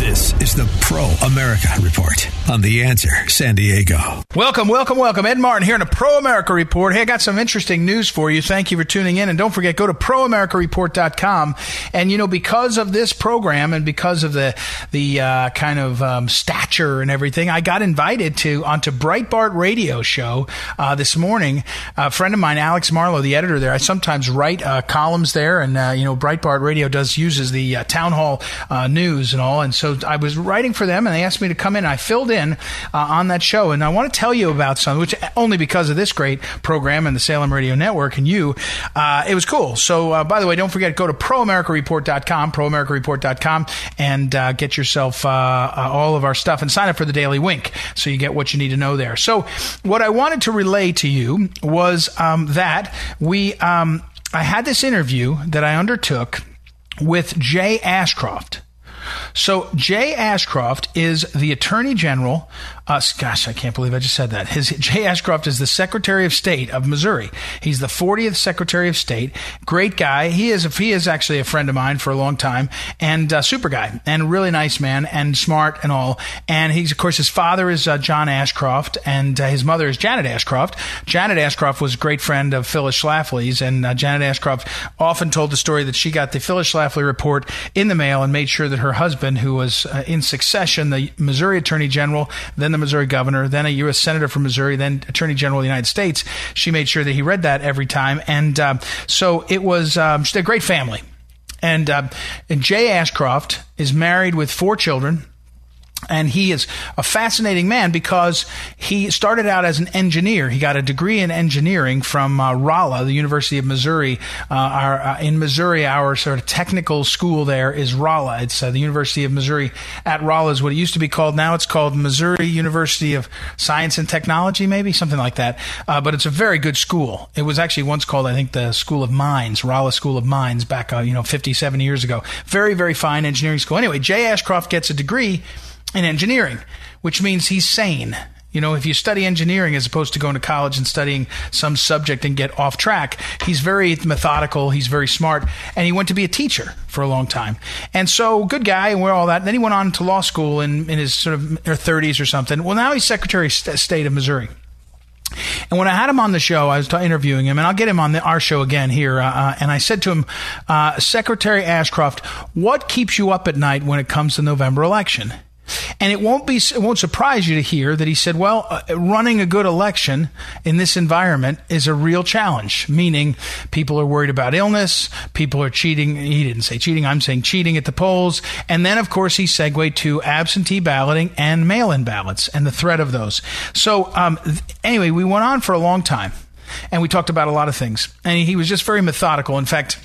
This is the Pro America Report on The Answer San Diego. Welcome, welcome, welcome. Ed Martin here in a Pro America Report. Hey, I got some interesting news for you. Thank you for tuning in. And don't forget, go to proamericareport.com. And, you know, because of this program and because of the, the uh, kind of um, stature and everything, I got invited to onto Breitbart radio show uh, this morning. A friend of mine, Alex Marlow, the editor there, I sometimes write uh, columns there. And, uh, you know, Breitbart radio does uses the uh, town hall uh, news and all. And so I was writing for them, and they asked me to come in. I filled in uh, on that show, and I want to tell you about some, which only because of this great program and the Salem Radio Network and you, uh, it was cool. So, uh, by the way, don't forget go to proamericareport.com, proamericareport.com, and uh, get yourself uh, uh, all of our stuff and sign up for the Daily Wink so you get what you need to know there. So, what I wanted to relay to you was um, that we. Um, I had this interview that I undertook with Jay Ashcroft. So Jay Ashcroft is the Attorney General uh, gosh, I can't believe I just said that. His Jay Ashcroft is the Secretary of State of Missouri. He's the 40th Secretary of State. Great guy. He is. He is actually a friend of mine for a long time, and uh, super guy, and really nice man, and smart and all. And he's of course his father is uh, John Ashcroft, and uh, his mother is Janet Ashcroft. Janet Ashcroft was a great friend of Phyllis Schlafly's, and uh, Janet Ashcroft often told the story that she got the Phyllis Schlafly report in the mail and made sure that her husband, who was uh, in succession the Missouri Attorney General, then the Missouri governor, then a U.S. senator from Missouri, then Attorney General of the United States. She made sure that he read that every time, and uh, so it was um, a great family. And, uh, and Jay Ashcroft is married with four children and he is a fascinating man because he started out as an engineer. He got a degree in engineering from uh, Rolla, the University of Missouri. Uh, our, uh, in Missouri, our sort of technical school there is Rolla. It's uh, the University of Missouri at Rolla is what it used to be called. Now it's called Missouri University of Science and Technology, maybe something like that. Uh, but it's a very good school. It was actually once called, I think, the School of Mines, Rolla School of Mines, back uh, you know 50, 70 years ago. Very, very fine engineering school. Anyway, Jay Ashcroft gets a degree in engineering, which means he's sane. You know, if you study engineering as opposed to going to college and studying some subject and get off track, he's very methodical, he's very smart, and he went to be a teacher for a long time. And so, good guy, and we're all that. Then he went on to law school in, in his sort of 30s or something. Well, now he's Secretary of State of Missouri. And when I had him on the show, I was interviewing him, and I'll get him on the, our show again here. Uh, uh, and I said to him, uh, Secretary Ashcroft, what keeps you up at night when it comes to November election? And it won't be it won't surprise you to hear that he said, "Well, uh, running a good election in this environment is a real challenge. Meaning, people are worried about illness, people are cheating. He didn't say cheating. I'm saying cheating at the polls. And then, of course, he segued to absentee balloting and mail-in ballots and the threat of those. So, um, anyway, we went on for a long time, and we talked about a lot of things. And he was just very methodical. In fact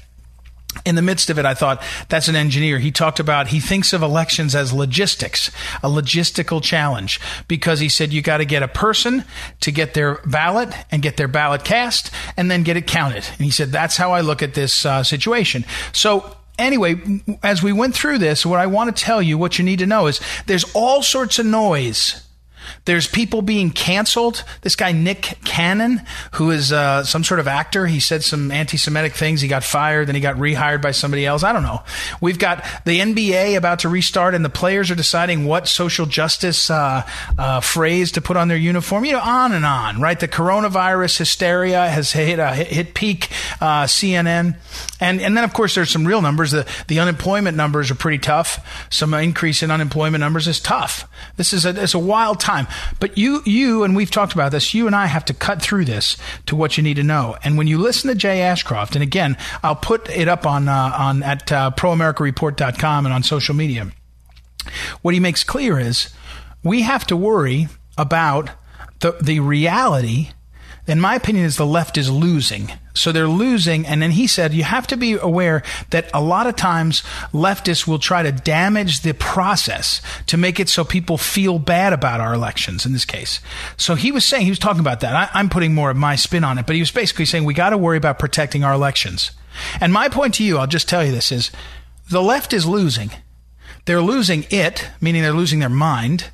in the midst of it, I thought that's an engineer. He talked about he thinks of elections as logistics, a logistical challenge, because he said you got to get a person to get their ballot and get their ballot cast and then get it counted. And he said that's how I look at this uh, situation. So anyway, as we went through this, what I want to tell you, what you need to know is there's all sorts of noise there's people being canceled. This guy, Nick Cannon, who is uh, some sort of actor, he said some anti Semitic things. He got fired, then he got rehired by somebody else. I don't know. We've got the NBA about to restart, and the players are deciding what social justice uh, uh, phrase to put on their uniform. You know, on and on, right? The coronavirus hysteria has hit, hit peak, uh, CNN. And, and then, of course, there's some real numbers. The, the unemployment numbers are pretty tough. Some increase in unemployment numbers is tough. This is a, it's a wild time time. But you, you, and we've talked about this, you and I have to cut through this to what you need to know. And when you listen to Jay Ashcroft, and again, I'll put it up on, uh, on at uh, proamericareport.com and on social media. What he makes clear is we have to worry about the, the reality in my opinion, is the left is losing. So they're losing. And then he said, you have to be aware that a lot of times leftists will try to damage the process to make it so people feel bad about our elections in this case. So he was saying, he was talking about that. I, am putting more of my spin on it, but he was basically saying we got to worry about protecting our elections. And my point to you, I'll just tell you this is the left is losing. They're losing it, meaning they're losing their mind.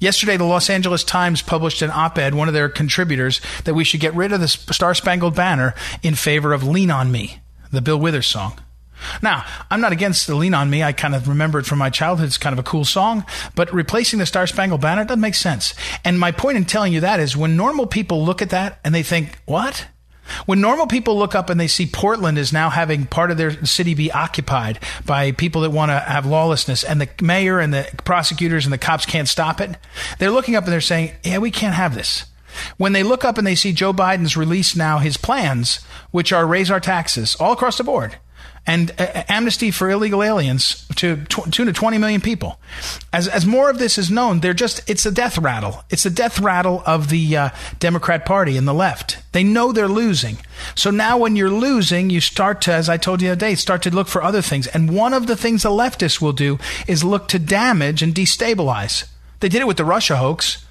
Yesterday, the Los Angeles Times published an op ed, one of their contributors, that we should get rid of the Star Spangled Banner in favor of Lean on Me, the Bill Withers song. Now, I'm not against the Lean on Me. I kind of remember it from my childhood. It's kind of a cool song, but replacing the Star Spangled Banner doesn't make sense. And my point in telling you that is when normal people look at that and they think, what? When normal people look up and they see Portland is now having part of their city be occupied by people that want to have lawlessness and the mayor and the prosecutors and the cops can't stop it, they're looking up and they're saying, yeah, we can't have this. When they look up and they see Joe Biden's release now his plans, which are raise our taxes all across the board, and uh, amnesty for illegal aliens to tw- to 20 million people. As as more of this is known, they're just it's a death rattle. It's a death rattle of the uh, Democrat Party and the left. They know they're losing. So now when you're losing, you start to, as I told you the other day, start to look for other things. And one of the things the leftists will do is look to damage and destabilize. They did it with the Russia hoax.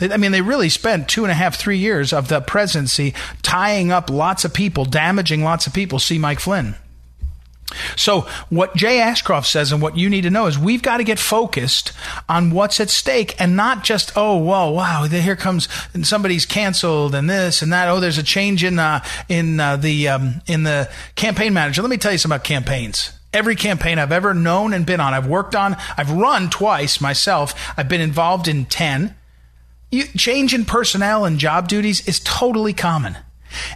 I mean, they really spent two and a half, three years of the presidency tying up lots of people, damaging lots of people. See Mike Flynn. So, what Jay Ashcroft says and what you need to know is we've got to get focused on what's at stake and not just, oh, well, wow, here comes and somebody's canceled and this and that. Oh, there's a change in, uh, in, uh, the, um, in the campaign manager. Let me tell you something about campaigns. Every campaign I've ever known and been on, I've worked on, I've run twice myself, I've been involved in 10. You, change in personnel and job duties is totally common.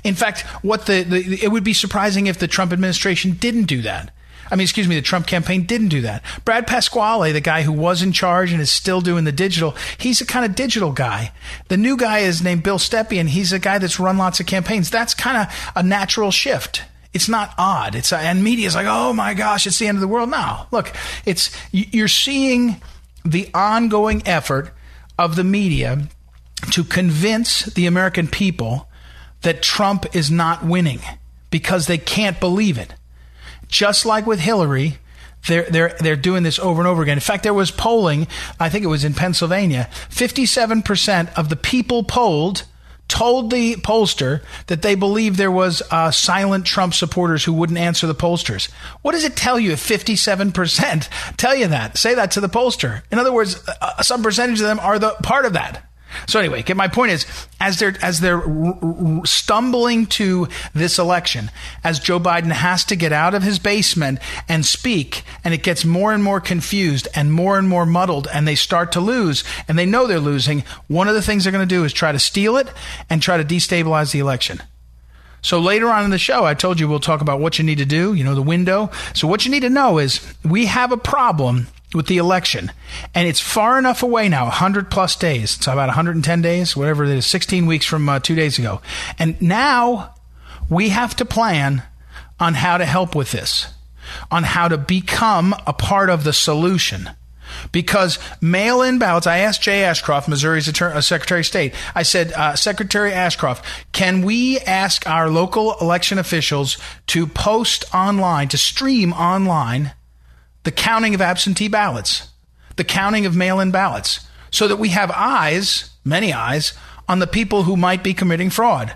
In fact, what the, the it would be surprising if the Trump administration didn't do that. I mean, excuse me, the Trump campaign didn't do that. Brad Parscale, the guy who was in charge and is still doing the digital, he's a kind of digital guy. The new guy is named Bill Stepien. He's a guy that's run lots of campaigns. That's kind of a natural shift. It's not odd. It's and media's like, oh my gosh, it's the end of the world. No, look, it's you're seeing the ongoing effort of the media to convince the American people that Trump is not winning because they can't believe it. Just like with Hillary, they're, they're, they're doing this over and over again. In fact, there was polling, I think it was in Pennsylvania, 57% of the people polled told the pollster that they believed there was uh, silent Trump supporters who wouldn't answer the pollsters. What does it tell you if 57% tell you that? Say that to the pollster. In other words, uh, some percentage of them are the part of that. So anyway, my point is, as they're as they're stumbling to this election, as Joe Biden has to get out of his basement and speak, and it gets more and more confused and more and more muddled, and they start to lose, and they know they're losing. One of the things they're going to do is try to steal it and try to destabilize the election. So later on in the show, I told you we'll talk about what you need to do. You know, the window. So what you need to know is we have a problem with the election. And it's far enough away now, 100 plus days. It's about 110 days, whatever it is, 16 weeks from uh, two days ago. And now we have to plan on how to help with this, on how to become a part of the solution. Because mail in ballots, I asked Jay Ashcroft, Missouri's Attorney, uh, Secretary of State, I said, uh, Secretary Ashcroft, can we ask our local election officials to post online, to stream online the counting of absentee ballots, the counting of mail in ballots, so that we have eyes, many eyes, on the people who might be committing fraud.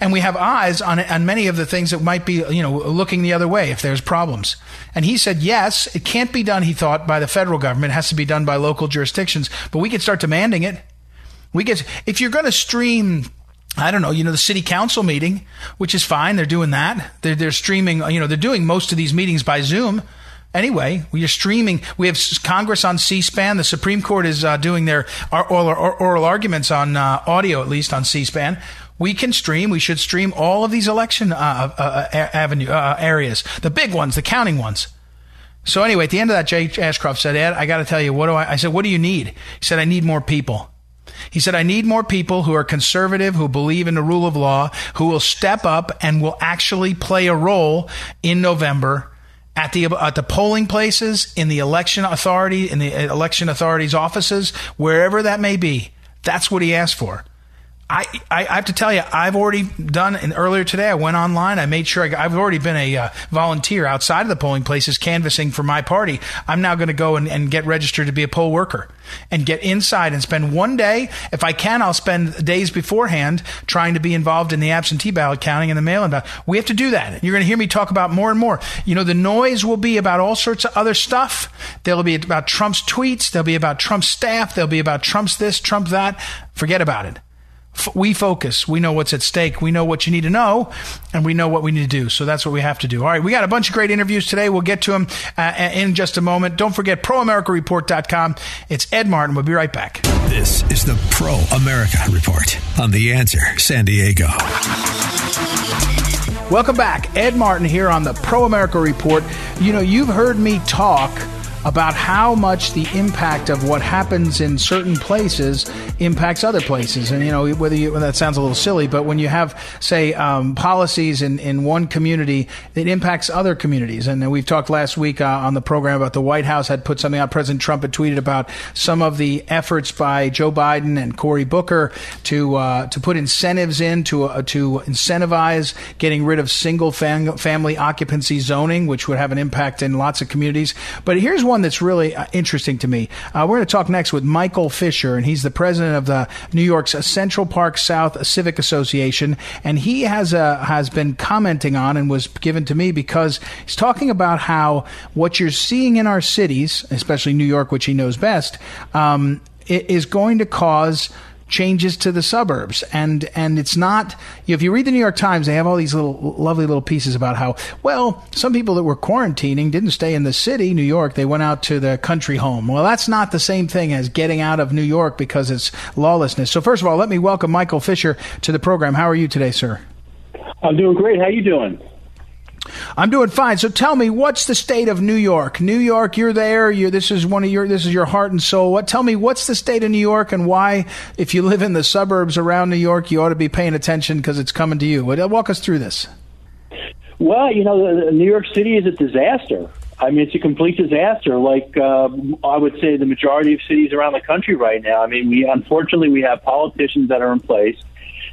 And we have eyes on, on many of the things that might be, you know, looking the other way if there's problems. And he said, yes, it can't be done, he thought, by the federal government. It has to be done by local jurisdictions. But we could start demanding it. We get, if you're going to stream I don't know, you know, the city council meeting, which is fine. They're doing that. They're, they're streaming, you know, they're doing most of these meetings by Zoom. Anyway, we are streaming. We have Congress on C-SPAN. The Supreme Court is uh, doing their oral, oral arguments on uh, audio, at least on C-SPAN. We can stream. We should stream all of these election uh, uh, uh avenue uh, areas, the big ones, the counting ones. So anyway, at the end of that, Jay Ashcroft said, "Ed, I got to tell you, what do I?" I said, "What do you need?" He said, "I need more people." He said, I need more people who are conservative, who believe in the rule of law, who will step up and will actually play a role in November at the at the polling places, in the election authority, in the election authority's offices, wherever that may be. That's what he asked for. I, I, I have to tell you, I've already done. And earlier today, I went online. I made sure I, have already been a uh, volunteer outside of the polling places, canvassing for my party. I'm now going to go and, and get registered to be a poll worker and get inside and spend one day. If I can, I'll spend days beforehand trying to be involved in the absentee ballot counting and the mail-in ballot. We have to do that. You're going to hear me talk about more and more. You know, the noise will be about all sorts of other stuff. There'll be about Trump's tweets. There'll be about Trump's staff. There'll be about Trump's this, Trump that. Forget about it we focus. We know what's at stake. We know what you need to know, and we know what we need to do. So that's what we have to do. All right, we got a bunch of great interviews today. We'll get to them uh, in just a moment. Don't forget proamericareport.com. It's Ed Martin. We'll be right back. This is the Pro America Report on The Answer San Diego. Welcome back. Ed Martin here on the Pro America Report. You know, you've heard me talk about how much the impact of what happens in certain places impacts other places. And, you know, whether you, well, that sounds a little silly, but when you have, say, um, policies in, in one community, it impacts other communities. And we've talked last week uh, on the program about the White House had put something out. President Trump had tweeted about some of the efforts by Joe Biden and Cory Booker to, uh, to put incentives in to, uh, to incentivize getting rid of single fam- family occupancy zoning, which would have an impact in lots of communities. But here's one one that's really uh, interesting to me. Uh, we're going to talk next with Michael Fischer, and he's the president of the New York's Central Park South Civic Association, and he has uh, has been commenting on and was given to me because he's talking about how what you're seeing in our cities, especially New York, which he knows best, um, is going to cause changes to the suburbs. And, and it's not, you know, if you read the New York Times, they have all these little, lovely little pieces about how, well, some people that were quarantining didn't stay in the city, New York. They went out to the country home. Well, that's not the same thing as getting out of New York because it's lawlessness. So first of all, let me welcome Michael Fischer to the program. How are you today, sir? I'm doing great. How are you doing? I'm doing fine. So tell me, what's the state of New York? New York, you're there. You this is one of your this is your heart and soul. What? Tell me, what's the state of New York and why, if you live in the suburbs around New York, you ought to be paying attention because it's coming to you. Walk us through this. Well, you know, New York City is a disaster. I mean, it's a complete disaster. Like uh, I would say, the majority of cities around the country right now. I mean, we unfortunately we have politicians that are in place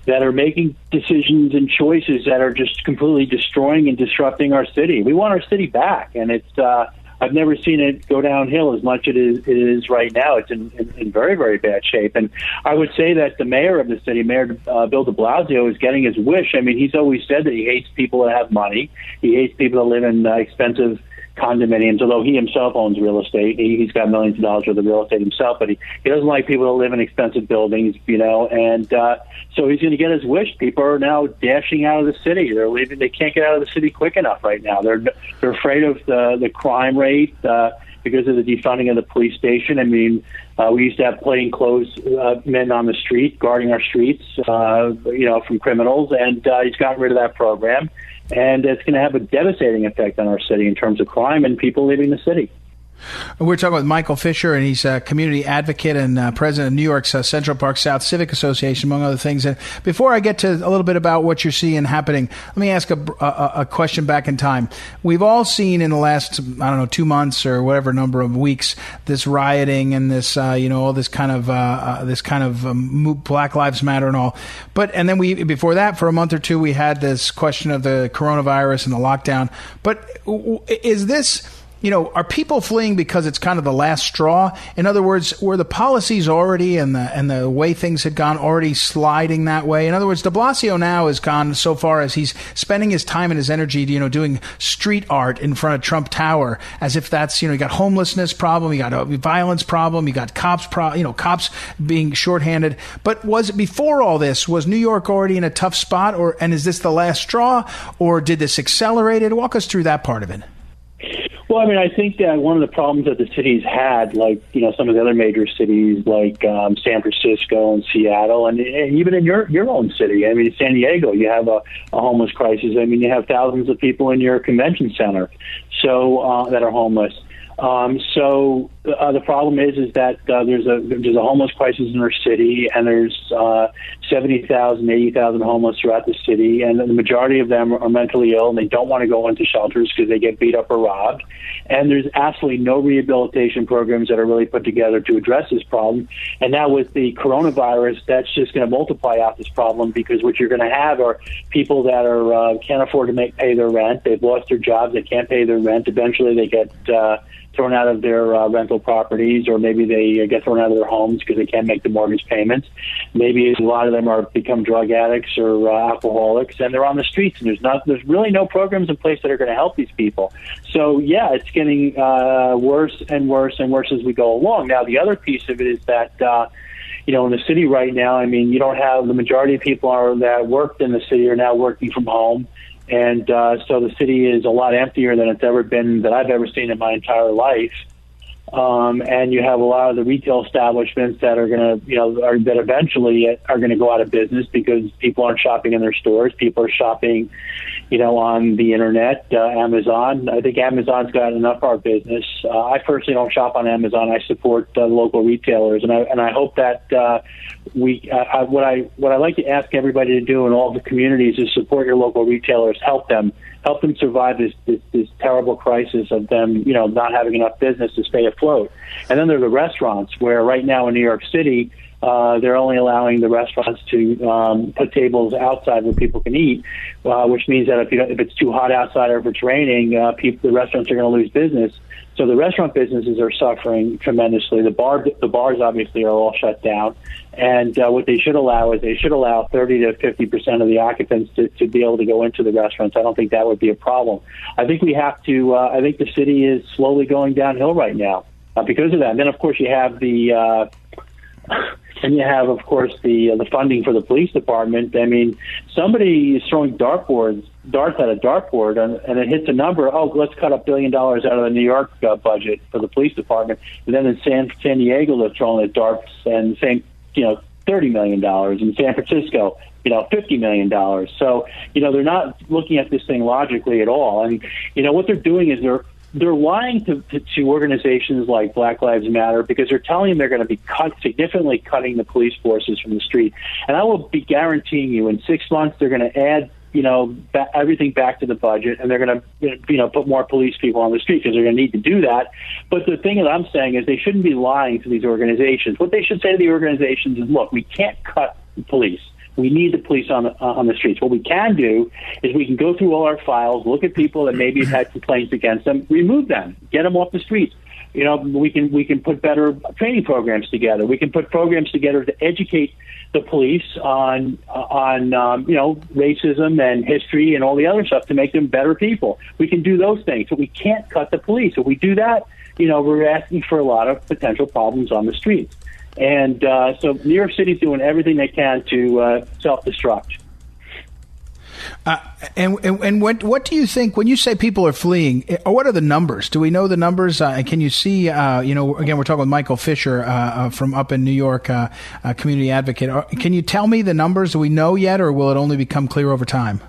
that are making decisions and choices that are just completely destroying and disrupting our city. We want our city back, and it's. Uh, I've never seen it go downhill as much as it is, right now. It's in, in, in very, very bad shape. And I would say that the mayor of the city, Mayor uh, Bill de Blasio, is getting his wish. I mean, he's always said that he hates people that have money. He hates people that live in uh, expensive condominiums, although he himself owns real estate. He, he's got millions of dollars worth of real estate himself, but he, he doesn't like people to live in expensive buildings, you know, and uh, so he's going to get his wish. People are now dashing out of the city. They're leaving. They can't get out of the city quick enough right now. They're they're afraid of the the crime rate. Uh, because of the defunding of the police station. I mean, uh, we used to have plainclothes uh, men on the street guarding our streets, uh, you know, from criminals, and uh, he's gotten rid of that program and it's going to have a devastating effect on our city in terms of crime and people leaving the city. We're talking with Michael Fischer, and he's a community advocate and uh, president of New York's uh, Central Park South Civic Association, among other things. And before I get to a little bit about what you're seeing happening, let me ask a, a, a, question back in time. We've all seen in the last, I don't know, two months or whatever number of weeks, this rioting and this, uh, you know, all this kind of, uh, uh, this kind of um, Black Lives Matter and all. But and then we before that, for a month or two, we had this question of the coronavirus and the lockdown. But is this you know, are people fleeing because it's kind of the last straw? In other words, were the policies already and the and the way things had gone already sliding that way? In other words, De Blasio now has gone so far as he's spending his time and his energy, you know, doing street art in front of Trump Tower, as if that's you know, you got homelessness problem, you got a violence problem, you got cops, pro- you know, cops being shorthanded. But was it before all this? Was New York already in a tough spot, or and is this the last straw, or did this accelerate it? Walk us through that part of it. Well, I mean, I think that one of the problems that the cities had, like you know, some of the other major cities like um, San Francisco and Seattle, and, and even in your your own city, I mean, San Diego, you have a, a homeless crisis. I mean, you have thousands of people in your convention center, so uh, that are homeless. Um, so uh, the problem is is that uh, there's a there's a homeless crisis in our city, and there's uh, 70,000, 80,000 homeless throughout the city, and the majority of them are mentally ill, and they don't want to go into shelters because they get beat up or robbed. And there's absolutely no rehabilitation programs that are really put together to address this problem. And now with the coronavirus, that's just going to multiply out this problem because what you're going to have are people that are uh, can't afford to make pay their rent, they've lost their jobs, they can't pay their rent. Eventually, they get uh, thrown out of their uh, rental properties, or maybe they get thrown out of their homes because they can't make the mortgage payments. Maybe a lot of them are become drug addicts or uh, alcoholics, and they're on the streets. And there's not, there's really no programs in place that are going to help these people. So yeah, it's getting uh, worse and worse and worse as we go along. Now the other piece of it is that. Uh, you know, in the city right now, I mean, you don't have the majority of people are that worked in the city are now working from home and uh, so the city is a lot emptier than it's ever been that I've ever seen in my entire life. Um, and you have a lot of the retail establishments that are going to, you know, are, that eventually are going to go out of business because people aren't shopping in their stores. People are shopping, you know, on the internet, uh, Amazon. I think Amazon's got enough of our business. Uh, I personally don't shop on Amazon. I support uh, local retailers, and I and I hope that uh, we. Uh, I, what I what I like to ask everybody to do in all the communities is support your local retailers, help them help them survive this, this, this terrible crisis of them, you know, not having enough business to stay afloat. And then there are the restaurants where right now in New York City, uh, they're only allowing the restaurants to um, put tables outside where people can eat, uh, which means that if, you if it's too hot outside or if it's raining, uh, people, the restaurants are going to lose business. So the restaurant businesses are suffering tremendously. The bar, the bars obviously are all shut down, and uh, what they should allow is they should allow 30 to 50 percent of the occupants to, to be able to go into the restaurants. I don't think that would be a problem. I think we have to. Uh, I think the city is slowly going downhill right now uh, because of that. And then of course you have the. Uh, and you have, of course, the uh, the funding for the police department. I mean, somebody is throwing dartboards, darts at a dartboard, and, and it hits a number. Oh, let's cut a billion dollars out of the New York uh, budget for the police department. And then in San San Diego, they're throwing the darts and saying, you know, thirty million dollars. In San Francisco, you know, fifty million dollars. So, you know, they're not looking at this thing logically at all. And you know, what they're doing is they're they're lying to, to, to organizations like Black Lives Matter because they're telling them they're going to be cut, significantly cutting the police forces from the street. And I will be guaranteeing you in six months they're going to add you know ba- everything back to the budget and they're going to you know put more police people on the street because they're going to need to do that. But the thing that i'm saying is they shouldn't be lying to these organizations. What they should say to the organizations is look we can't cut police we need the police on the, uh, on the streets. What we can do is we can go through all our files, look at people that maybe have had complaints against them, remove them, get them off the streets. You know, we can we can put better training programs together. We can put programs together to educate the police on on um, you know racism and history and all the other stuff to make them better people. We can do those things, but we can't cut the police. If we do that, you know, we're asking for a lot of potential problems on the streets. And uh, so New York City's doing everything they can to uh, self destruct. Uh, and and, and what, what do you think when you say people are fleeing? Eh, what are the numbers? Do we know the numbers? Uh, can you see? Uh, you know, again, we're talking with Michael Fischer uh, uh, from up in New York, uh, community advocate. Can you tell me the numbers? Do we know yet, or will it only become clear over time?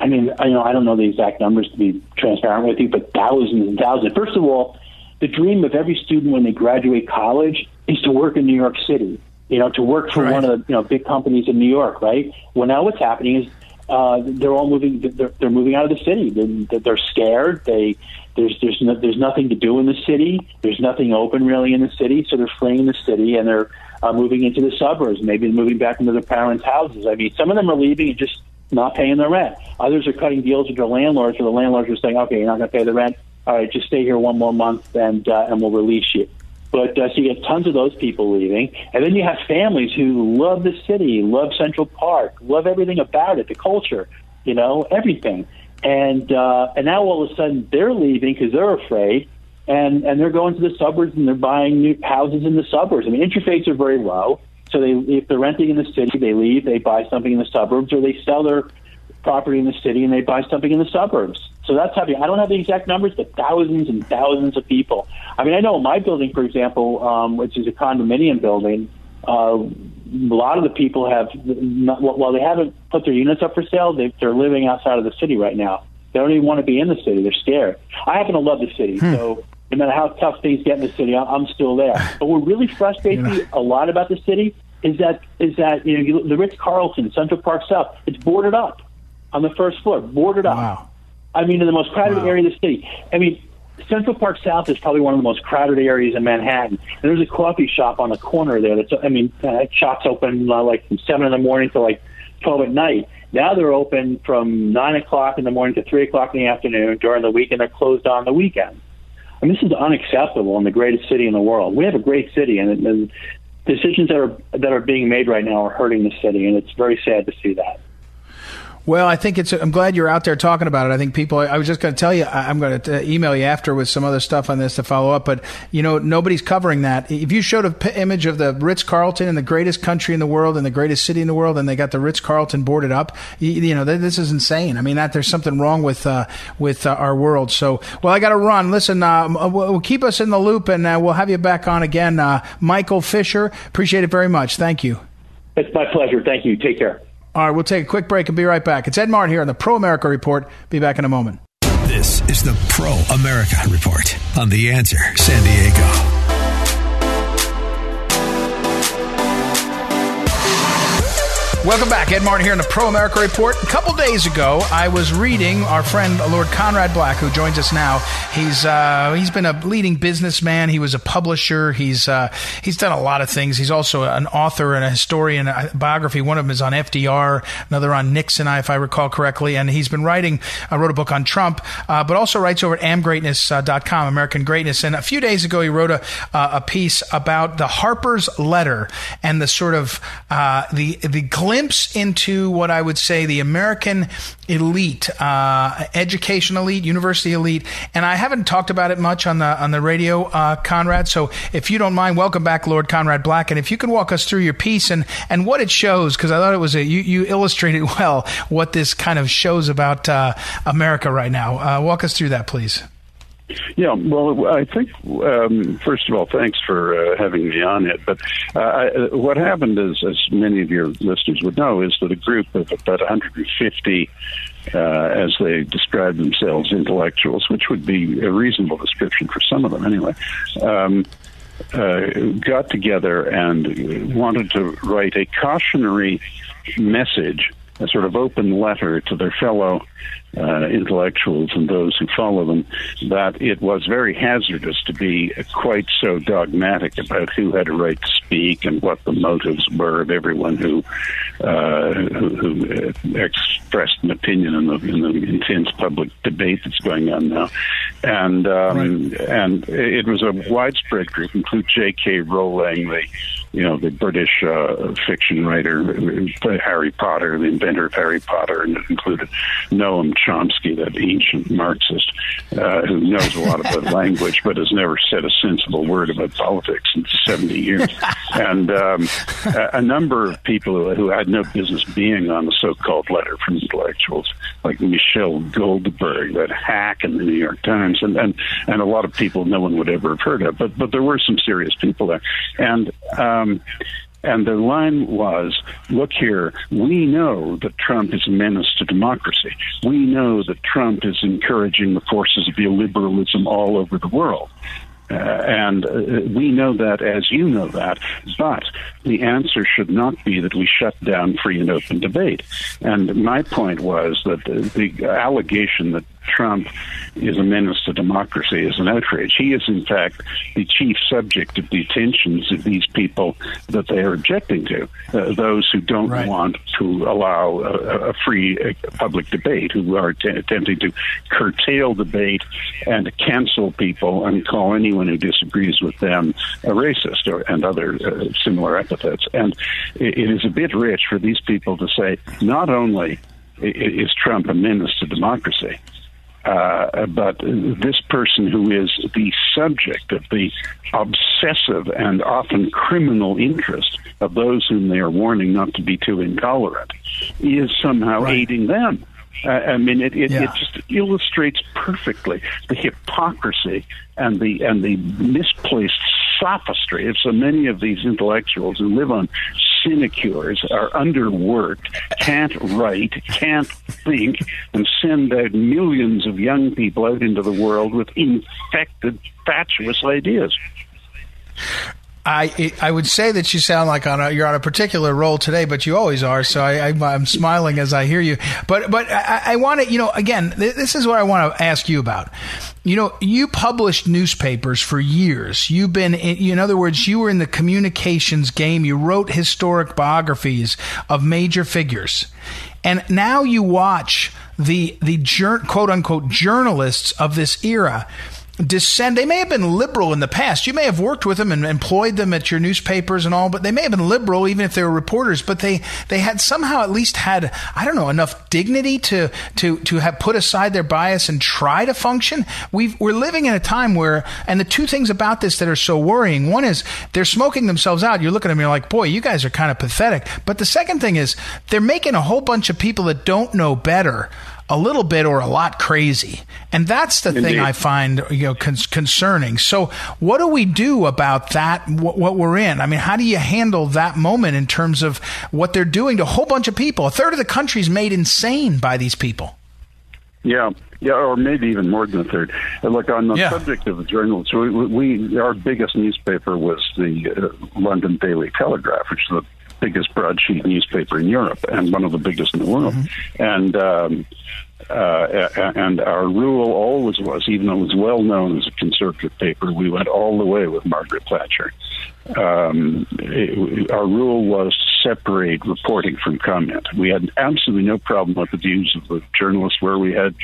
I mean, you know, I don't know the exact numbers to be transparent with you, but thousands and thousands. First of all, the dream of every student when they graduate college is to work in New York City. You know, to work for right. one of the you know big companies in New York, right? Well, now what's happening is uh, they're all moving. They're, they're moving out of the city. They're, they're scared. They there's there's no, there's nothing to do in the city. There's nothing open really in the city, so they're fleeing the city and they're uh, moving into the suburbs. Maybe moving back into their parents' houses. I mean, some of them are leaving and just not paying their rent. Others are cutting deals with their landlords, where the landlords are saying, "Okay, you're not going to pay the rent. All right, just stay here one more month, and uh, and we'll release you." But uh, so you get tons of those people leaving, and then you have families who love the city, love Central Park, love everything about it, the culture, you know, everything. And uh, and now all of a sudden they're leaving because they're afraid, and and they're going to the suburbs and they're buying new houses in the suburbs. I mean, interest rates are very low, so they if they're renting in the city, they leave, they buy something in the suburbs, or they sell their property in the city and they buy something in the suburbs. So that's happening. I don't have the exact numbers, but thousands and thousands of people. I mean, I know my building, for example, um, which is a condominium building, uh, a lot of the people have, not, while they haven't put their units up for sale, they, they're living outside of the city right now. They don't even want to be in the city. They're scared. I happen to love the city, hmm. so no matter how tough things get in the city, I'm still there. But what really frustrates me a lot about the city is that is that you know you, the Ritz Carlton, Central Park South, it's boarded up on the first floor, boarded up. Wow. I mean, in the most crowded wow. area of the city. I mean, Central Park South is probably one of the most crowded areas in Manhattan. And there's a coffee shop on the corner there. That's I mean, uh, shops open uh, like from seven in the morning to like twelve at night. Now they're open from nine o'clock in the morning to three o'clock in the afternoon during the week, and they're closed on the weekend. I mean, this is unacceptable in the greatest city in the world. We have a great city, and, and decisions that are that are being made right now are hurting the city, and it's very sad to see that. Well, I think it's. I'm glad you're out there talking about it. I think people. I was just going to tell you. I'm going to uh, email you after with some other stuff on this to follow up. But you know, nobody's covering that. If you showed a p- image of the Ritz Carlton in the greatest country in the world and the greatest city in the world, and they got the Ritz Carlton boarded up, you, you, know, this is insane. I mean, that there's something wrong with uh, with uh, our world. So, well, I got to run. Listen, uh, we'll keep us in the loop, and uh, we'll have you back on again, uh, Michael Fischer. Appreciate it very much. Thank you. It's my pleasure. Thank you. Take care. All right, we'll take a quick break and be right back. It's Ed Martin here on the Pro America Report. Be back in a moment. This is the Pro America Report on The Answer San Diego. Welcome back. Ed Martin here in the Pro America Report. A couple days ago, I was reading our friend Lord Conrad Black, who joins us now. He's uh, he's been a leading businessman. He was a publisher. He's uh, he's done a lot of things. He's also an author and a historian. A biography. One of them is on FDR, another on Nixon, if I recall correctly. And he's been writing. I uh, wrote a book on Trump, uh, but also writes over at amgreatness.com, American Greatness. And a few days ago, he wrote a uh, a piece about the Harper's letter and the sort of uh, the the glimpse into what I would say the American elite, uh, education elite, university elite, and I haven't talked about it much on the on the radio, uh, Conrad. So if you don't mind, welcome back, Lord Conrad Black, and if you can walk us through your piece and and what it shows, because I thought it was a you you illustrated well what this kind of shows about uh, America right now. Uh, walk us through that, please. Yeah, well, I think um, first of all, thanks for uh, having me on it. But uh, I, what happened is, as many of your listeners would know, is that a group of about 150, uh, as they describe themselves, intellectuals, which would be a reasonable description for some of them, anyway. Um, uh, got together and wanted to write a cautionary message, a sort of open letter to their fellow uh, intellectuals and those who follow them that it was very hazardous to be quite so dogmatic about who had a right to speak and what the motives were of everyone who uh, who, who, expressed an opinion in the, in the intense public debate that's going on now, and um, right. and it was a widespread group, include J.K. Rowling, the you know the British uh, fiction writer, Harry Potter, the inventor of Harry Potter, and it included Noam Chomsky, that ancient Marxist uh, who knows a lot about language but has never said a sensible word about politics in 70 years. and um, a, a, number of people who, who, had no business being on the so-called letter from intellectuals, like Michelle Goldberg, that hack in the New York Times, and, and, and a lot of people no one would ever have heard of. But, but there were some serious people there. And um, and the line was, look here, we know that Trump is a menace to democracy. We know that Trump is encouraging the forces of illiberalism all over the world. Uh, and uh, we know that as you know that, but the answer should not be that we shut down free and open debate. And my point was that the, the allegation that Trump is a menace to democracy is an outrage. He is, in fact, the chief subject of the attentions of these people that they are objecting to, uh, those who don't right. want to allow a, a free uh, public debate, who are t- attempting to curtail debate and cancel people and call anyone who disagrees with them a racist or, and other uh, similar epithets. And it, it is a bit rich for these people to say not only is Trump a menace to democracy, uh, but this person who is the subject of the obsessive and often criminal interest of those whom they are warning not to be too intolerant is somehow right. aiding them. Uh, I mean, it, it, yeah. it, just illustrates perfectly the hypocrisy and the and the misplaced sophistry of so many of these intellectuals who live on sinecures, are underworked, can't write, can't think, and send out millions of young people out into the world with infected, fatuous ideas. I I would say that you sound like on a, you're on a particular roll today, but you always are. So I, am smiling as I hear you. But but I, I want to you know again this is what I want to ask you about. You know you published newspapers for years. You've been in, in other words you were in the communications game. You wrote historic biographies of major figures, and now you watch the the quote unquote journalists of this era descend. They may have been liberal in the past. You may have worked with them and employed them at your newspapers and all, but they may have been liberal even if they were reporters. But they they had somehow at least had I don't know enough dignity to to to have put aside their bias and try to function. we we're living in a time where, and the two things about this that are so worrying. One is they're smoking themselves out. You look at them, you're like, boy, you guys are kind of pathetic. But the second thing is they're making a whole bunch of people that don't know better a little bit or a lot crazy. And that's the Indeed. thing I find you know con- concerning. So, what do we do about that? Wh- what we're in? I mean, how do you handle that moment in terms of what they're doing to a whole bunch of people? A third of the country is made insane by these people. Yeah, yeah, or maybe even more than a third. look, on the yeah. subject of the journalists, we, we, our biggest newspaper was the uh, London Daily Telegraph, which is the biggest broadsheet newspaper in Europe and one of the biggest in the world. Mm-hmm. And um, uh, and our rule always was, even though it was well known as a conservative paper, we went all the way with Margaret Thatcher um, it, our rule was to separate reporting from comment. We had absolutely no problem with the views of the journalists where we had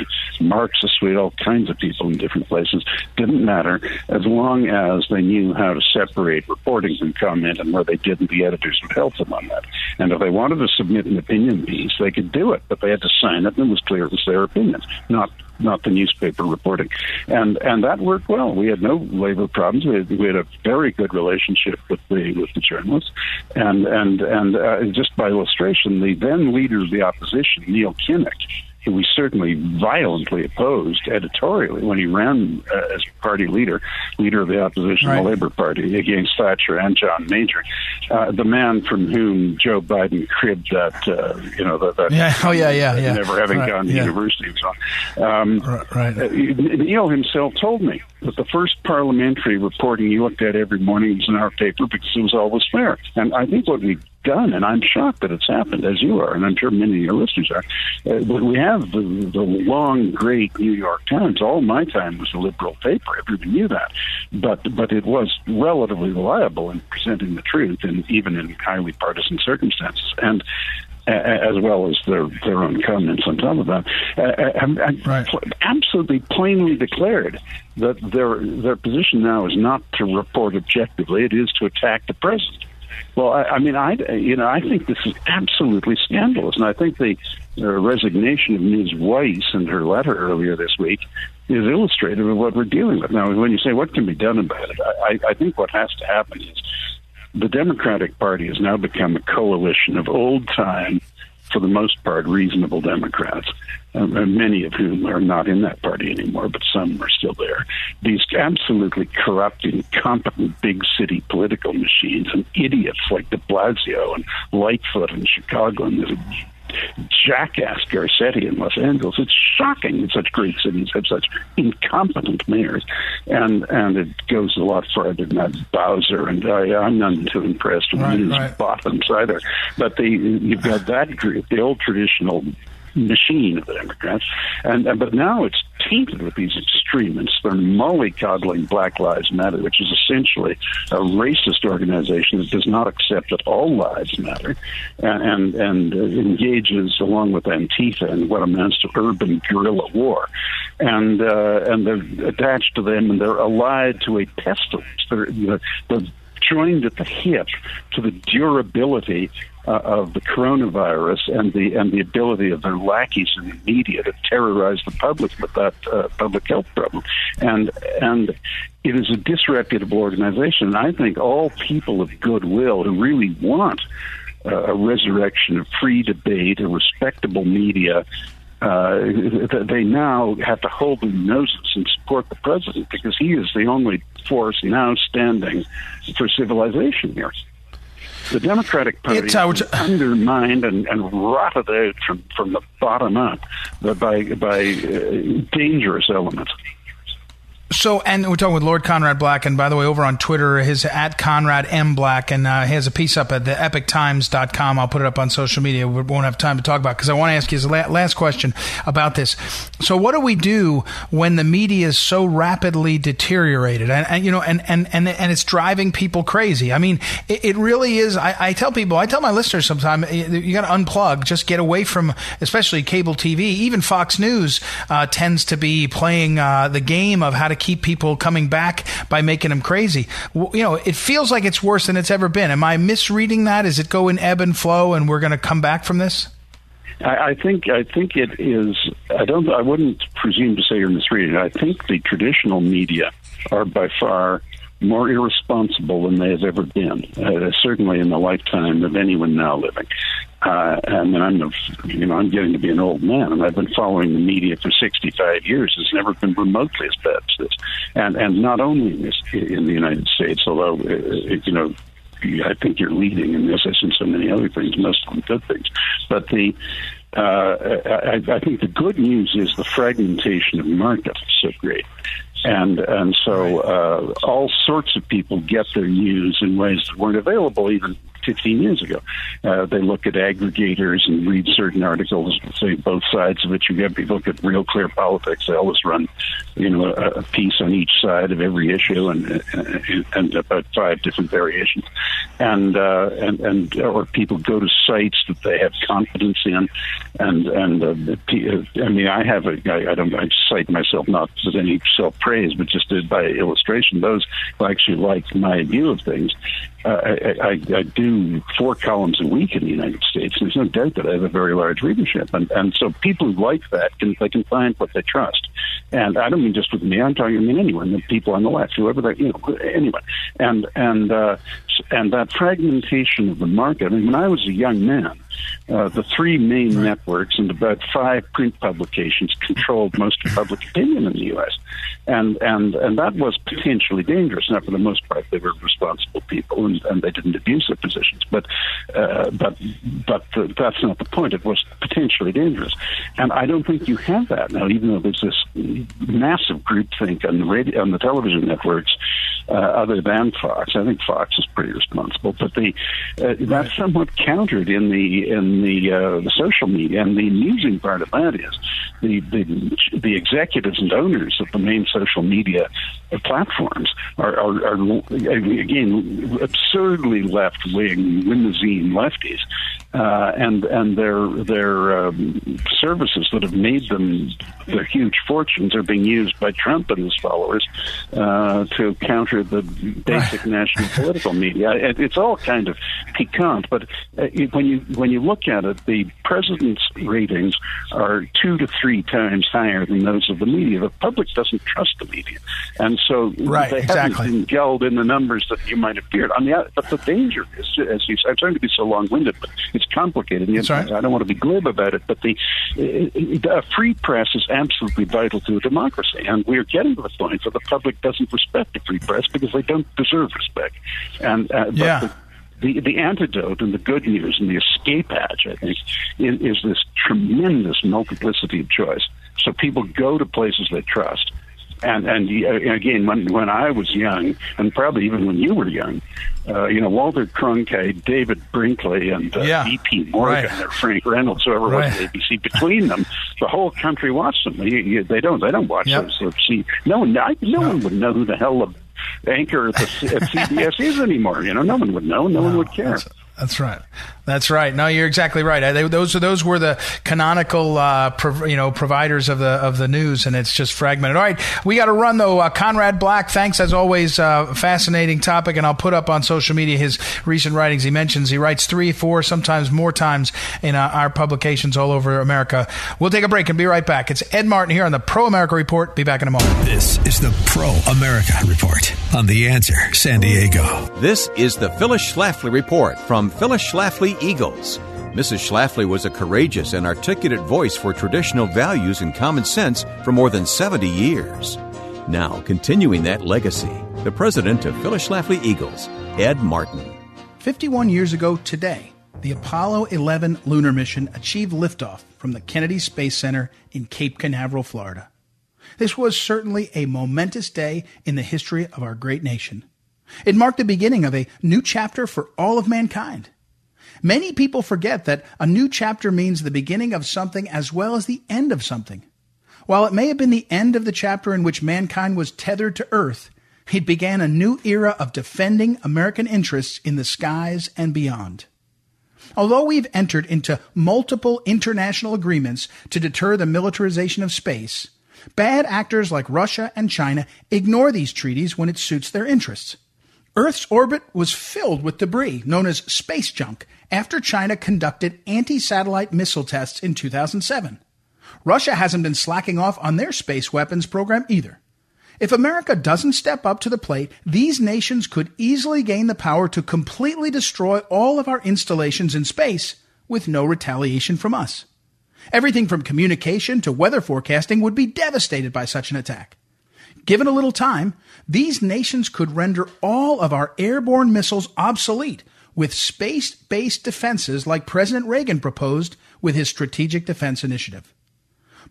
Marxists, we had all kinds of people in different places. Didn't matter as long as they knew how to separate reporting from comment and where they didn't, the editors would help them on that. And if they wanted to submit an opinion piece, they could do it, but they had to sign it and it was clear it was their opinion, not not the newspaper reporting, and and that worked well. We had no labor problems. We had, we had a very good relationship with the with the journalists, and and and uh, just by illustration, the then leader of the opposition, Neil Kinnock, who we certainly violently opposed editorially when he ran uh, as party leader, leader of the opposition, right. the Labour Party, against Thatcher and John Major, uh, the man from whom Joe Biden cribbed that, uh, you know, that, that yeah, oh yeah, yeah, yeah, never having right. gone to yeah. university and so on. Um, right. right. Uh, Neil himself told me that the first parliamentary reporting he looked at every morning was in our paper because it was always fair. And I think what we done, and I'm shocked that it's happened, as you are, and I'm sure many of your listeners are. Uh, but we have the, the long, great New York Times. All my time was a liberal paper. Everybody knew that, but but it was relatively reliable in presenting the truth, and even in highly partisan circumstances. And as well as their their own comments on top of that, uh, right. absolutely plainly declared that their their position now is not to report objectively; it is to attack the president. Well, I, I mean, I you know I think this is absolutely scandalous, and I think the uh, resignation of Ms. Weiss and her letter earlier this week is illustrative of what we're dealing with now. When you say what can be done about it, I, I think what has to happen is the Democratic Party has now become a coalition of old time for the most part, reasonable Democrats, uh, many of whom are not in that party anymore, but some are still there. These absolutely corrupt, incompetent big city political machines and idiots like de Blasio and Lightfoot in Chicago and jackass Garcetti in Los Angeles. It's shocking that such great cities have such incompetent mayors, and and it goes a lot farther than that. Bowser and I, I'm none too impressed with right, his right. bottoms either. But the you've got that group, the old traditional machine of the Democrats, and, and but now it's tainted with these extremists. They're mollycoddling Black Lives Matter, which is essentially a racist organization that does not accept that all lives matter, and and, and engages along with Antifa in what amounts to urban guerrilla war, and uh, and they're attached to them, and they're allied to a pestilence. They're, they're joined at the hip to the durability uh, of the coronavirus and the and the ability of their lackeys in the media to terrorize the public with that uh, public health problem, and and it is a disreputable organization. And I think all people of goodwill who really want uh, a resurrection of free debate, a respectable media, uh, they now have to hold their noses and support the president because he is the only force now standing for civilization here. The Democratic Party uh, is undermined and, and rotted out from, from the bottom up by, by uh, dangerous elements. So, and we're talking with Lord Conrad Black, and by the way, over on Twitter, his at Conrad M Black, and uh, he has a piece up at the epochtimes.com. I'll put it up on social media. We won't have time to talk about because I want to ask you his last question about this. So, what do we do when the media is so rapidly deteriorated, and, and you know, and, and and and it's driving people crazy? I mean, it, it really is. I, I, tell people, I tell my listeners sometimes, you got to unplug, just get away from, especially cable TV. Even Fox News uh, tends to be playing uh, the game of how to keep people coming back by making them crazy. You know, it feels like it's worse than it's ever been. Am I misreading that? Is it go in ebb and flow, and we're going to come back from this? I, I think I think it is. I don't. I wouldn't presume to say you're misreading. I think the traditional media are by far more irresponsible than they have ever been, uh, certainly in the lifetime of anyone now living. Uh, and I'm, you know, I'm getting to be an old man, and I've been following the media for 65 years. It's never been remotely as bad as this, and and not only in, this, in the United States, although uh, you know I think you're leading in this, as in so many other things, most of them good things. But the uh, I, I, think the good news is the fragmentation of market is so great and and so uh, all sorts of people get their news in ways that weren't available even 15 years ago. Uh, they look at aggregators and read certain articles, say both sides of it. You get people look at Real Clear Politics. They always run, you know, a, a piece on each side of every issue, and and, and about five different variations. And uh, and and or people go to sites that they have confidence in, and and uh, I mean, I have a I, I don't I cite myself not with any self praise, but just by illustration. Those who actually like my view of things uh, I, I, I, do four columns a week in the United States. There's no doubt that I have a very large readership, and and so people who like that can they can find what they trust. And I don't mean just with me. I'm talking. I mean anyone, the people on the left, whoever they, you know, anyone. And and uh, and that fragmentation of the market. I mean, when I was a young man, uh, the three main networks and about five print publications controlled most of public opinion in the U.S. and and and that was potentially dangerous. Now, for the most part, they were responsible people and, and they didn't abuse their positions. But uh, but but the, that's not the point. It was potentially dangerous, and I don't think you have that now. Even though there's this massive groupthink on the radio on the television networks, uh, other than Fox, I think Fox is pretty responsible. But the uh, that's somewhat countered in the in the, uh, the social media. And the amusing part of that is the, the the executives and owners of the main social media platforms are, are, are again absurdly left wing limousine lefties uh, and and their their um, services that have made them their huge fortunes are being used by Trump and his followers uh, to counter the basic national political media. It, it's all kind of piquant, but uh, when you when you look at it, the president's ratings are two to three times higher than those of the media. The public doesn't trust the media, and so right, they exactly. haven't been gelled in the numbers that you might have feared. On the but the danger is, as you, I'm trying to be so long-winded, but it's complicated. And right. I don't want to be glib about it, but the a free press is absolutely vital to a democracy, and we're getting to the point where the public doesn't respect the free press because they don't deserve respect. And uh, yeah. The, the, the antidote and the good news and the escape hatch, I think, is, is this tremendous multiplicity of choice. So people go to places they trust and and again, when when I was young, and probably even when you were young, uh, you know, Walter Cronkite, David Brinkley, and uh, yeah. V.P. Morgan right. or Frank Reynolds, whoever right. was ABC, between them, the whole country watched them. You, you, they don't. They don't watch yep. those. See, no one. I, no, no, one would know who the hell the anchor at, the, at CBS is anymore. You know, no one would know. No, no one would care. That's, that's right. That's right. No, you're exactly right. They, those are those were the canonical, uh, prov- you know, providers of the of the news, and it's just fragmented. All right, we got to run though. Uh, Conrad Black, thanks as always. Uh, fascinating topic, and I'll put up on social media his recent writings. He mentions he writes three, four, sometimes more times in uh, our publications all over America. We'll take a break and be right back. It's Ed Martin here on the Pro America Report. Be back in a moment. This is the Pro America Report on the Answer San Diego. This is the Phyllis Schlafly Report from Phyllis Schlafly Eagles. Mrs. Schlafly was a courageous and articulate voice for traditional values and common sense for more than 70 years. Now, continuing that legacy, the president of Phyllis Schlafly Eagles, Ed Martin. 51 years ago today, the Apollo 11 lunar mission achieved liftoff from the Kennedy Space Center in Cape Canaveral, Florida. This was certainly a momentous day in the history of our great nation. It marked the beginning of a new chapter for all of mankind. Many people forget that a new chapter means the beginning of something as well as the end of something. While it may have been the end of the chapter in which mankind was tethered to Earth, it began a new era of defending American interests in the skies and beyond. Although we've entered into multiple international agreements to deter the militarization of space, bad actors like Russia and China ignore these treaties when it suits their interests. Earth's orbit was filled with debris known as space junk after China conducted anti satellite missile tests in 2007. Russia hasn't been slacking off on their space weapons program either. If America doesn't step up to the plate, these nations could easily gain the power to completely destroy all of our installations in space with no retaliation from us. Everything from communication to weather forecasting would be devastated by such an attack. Given a little time, these nations could render all of our airborne missiles obsolete with space based defenses like President Reagan proposed with his Strategic Defense Initiative.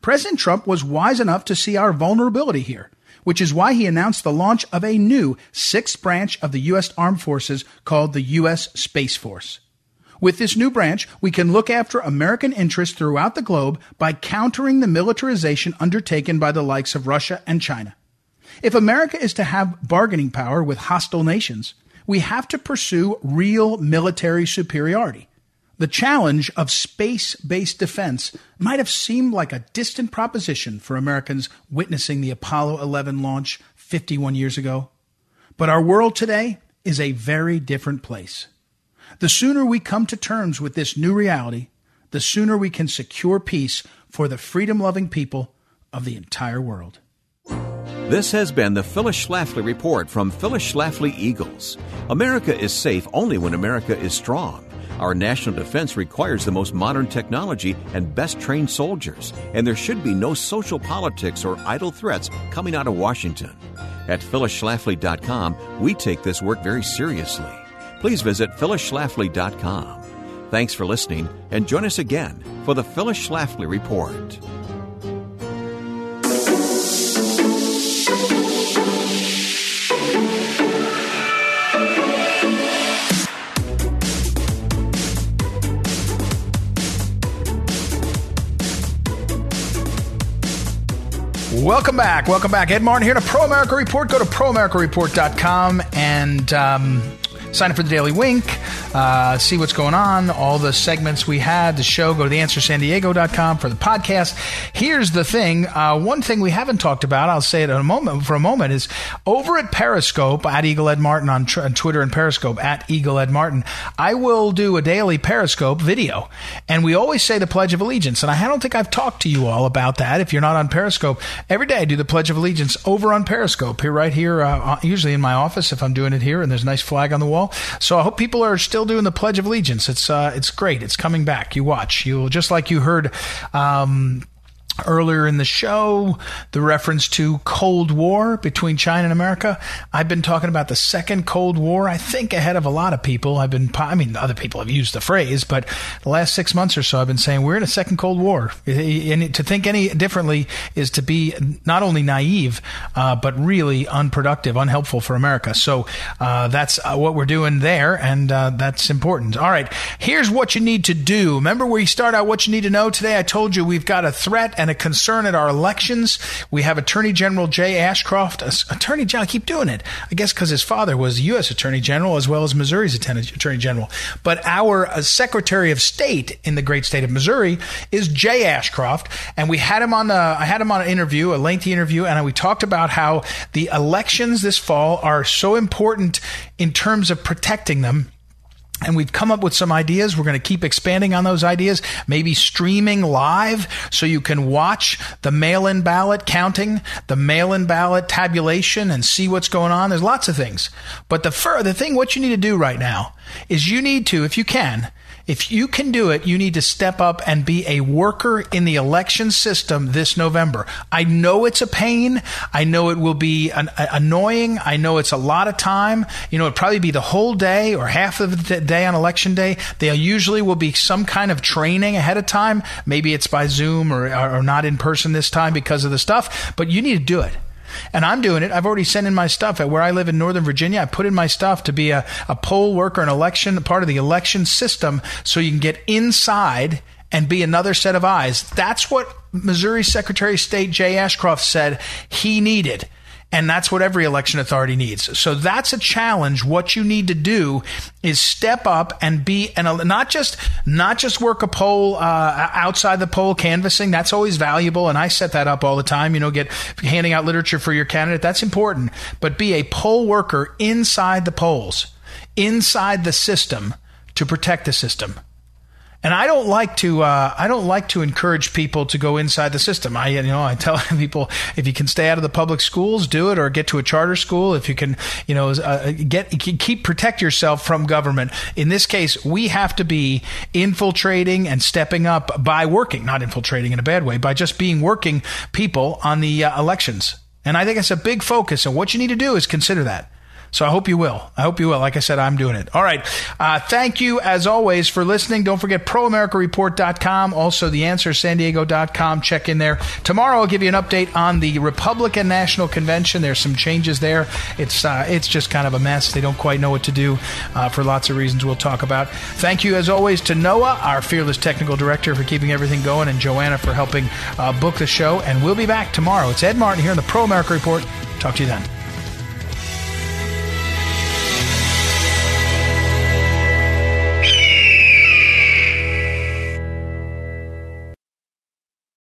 President Trump was wise enough to see our vulnerability here which is why he announced the launch of a new sixth branch of the U.S. Armed Forces called the U.S. Space Force. With this new branch, we can look after American interests throughout the globe by countering the militarization undertaken by the likes of Russia and China. If America is to have bargaining power with hostile nations, we have to pursue real military superiority. The challenge of space based defense might have seemed like a distant proposition for Americans witnessing the Apollo 11 launch 51 years ago. But our world today is a very different place. The sooner we come to terms with this new reality, the sooner we can secure peace for the freedom loving people of the entire world. This has been the Phyllis Schlafly Report from Phyllis Schlafly Eagles. America is safe only when America is strong. Our national defense requires the most modern technology and best trained soldiers, and there should be no social politics or idle threats coming out of Washington. At phyllisschlafly.com, we take this work very seriously. Please visit phyllisschlafly.com. Thanks for listening, and join us again for the Phyllis Schlafly Report. Welcome back. Welcome back. Ed Martin here to Pro America Report. Go to proamericareport.com and um, sign up for the Daily Wink, uh, see what's going on, all the segments we had, the show. Go to theanswersandiego.com for the podcast. Here's the thing. Uh, one thing we haven't talked about, I'll say it in a moment, for a moment, is over at Periscope, at Eagle Ed Martin on, tr- on Twitter and Periscope, at Eagle Ed Martin, I will do a daily Periscope video. And we always say the Pledge of Allegiance. And I don't think I've talked to you all about that. If you're not on Periscope, every day I do the Pledge of Allegiance over on Periscope here, right here, uh, usually in my office if I'm doing it here, and there's a nice flag on the wall. So I hope people are still doing the Pledge of Allegiance. It's uh, it's great. It's coming back. You watch. You'll just like you heard. Um, earlier in the show, the reference to Cold War between China and America. I've been talking about the second Cold War, I think ahead of a lot of people. I've been, I mean, other people have used the phrase, but the last six months or so, I've been saying we're in a second Cold War. And to think any differently is to be not only naive, uh, but really unproductive, unhelpful for America. So uh, that's uh, what we're doing there, and uh, that's important. All right, here's what you need to do. Remember you start out what you need to know today? I told you we've got a threat and a concern at our elections. We have Attorney General Jay Ashcroft. Attorney General, I keep doing it. I guess because his father was U.S. Attorney General as well as Missouri's Attorney General. But our uh, Secretary of State in the great state of Missouri is Jay Ashcroft, and we had him on the. I had him on an interview, a lengthy interview, and we talked about how the elections this fall are so important in terms of protecting them and we've come up with some ideas. We're going to keep expanding on those ideas, maybe streaming live so you can watch the mail in ballot counting, the mail in ballot tabulation, and see what's going on. There's lots of things. But the, fir- the thing, what you need to do right now is you need to, if you can, If you can do it, you need to step up and be a worker in the election system this November. I know it's a pain. I know it will be an, annoying. I know it's a lot of time. You know, it'll probably be the whole day or half of the day on election day. There usually will be some kind of training ahead of time. Maybe it's by Zoom or, or not in person this time because of the stuff, but you need to do it. And I'm doing it. I've already sent in my stuff at where I live in Northern Virginia. I put in my stuff to be a, a poll worker, an election, part of the election system so you can get inside and be another set of eyes. That's what Missouri Secretary of State Jay Ashcroft said he needed. And that's what every election authority needs. So that's a challenge. What you need to do is step up and be, and not just, not just work a poll, uh, outside the poll canvassing. That's always valuable. And I set that up all the time, you know, get handing out literature for your candidate. That's important. But be a poll worker inside the polls, inside the system to protect the system. And I don't like to uh, I don't like to encourage people to go inside the system. I you know I tell people if you can stay out of the public schools, do it, or get to a charter school. If you can you know uh, get keep protect yourself from government. In this case, we have to be infiltrating and stepping up by working, not infiltrating in a bad way, by just being working people on the uh, elections. And I think it's a big focus. And what you need to do is consider that. So I hope you will. I hope you will. Like I said, I'm doing it. All right. Uh, thank you, as always, for listening. Don't forget proamericareport.com. Also, the answer, san diego.com. Check in there. Tomorrow, I'll give you an update on the Republican National Convention. There's some changes there. It's, uh, it's just kind of a mess. They don't quite know what to do uh, for lots of reasons we'll talk about. Thank you, as always, to Noah, our fearless technical director, for keeping everything going, and Joanna for helping uh, book the show. And we'll be back tomorrow. It's Ed Martin here on the Pro America Report. Talk to you then.